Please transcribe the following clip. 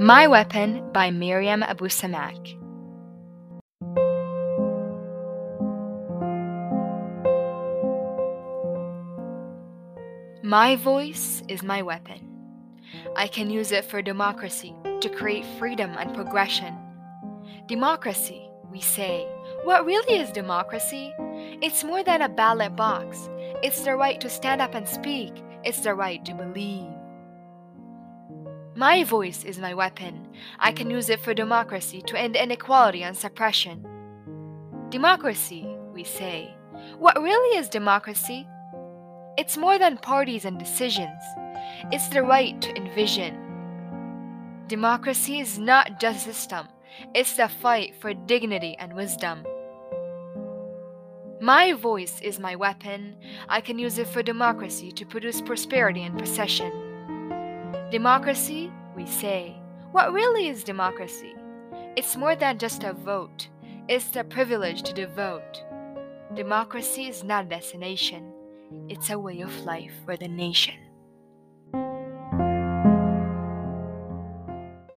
My Weapon by Miriam Abu Samak. My voice is my weapon. I can use it for democracy, to create freedom and progression. Democracy, we say. What really is democracy? It's more than a ballot box. It's the right to stand up and speak. It's the right to believe. My voice is my weapon. I can use it for democracy to end inequality and suppression. Democracy, we say. What really is democracy? It's more than parties and decisions. It's the right to envision. Democracy is not just a system, it's the fight for dignity and wisdom. My voice is my weapon. I can use it for democracy to produce prosperity and procession. Democracy, we say. What really is democracy? It's more than just a vote, it's the privilege to devote. Democracy is not a destination, it's a way of life for the nation.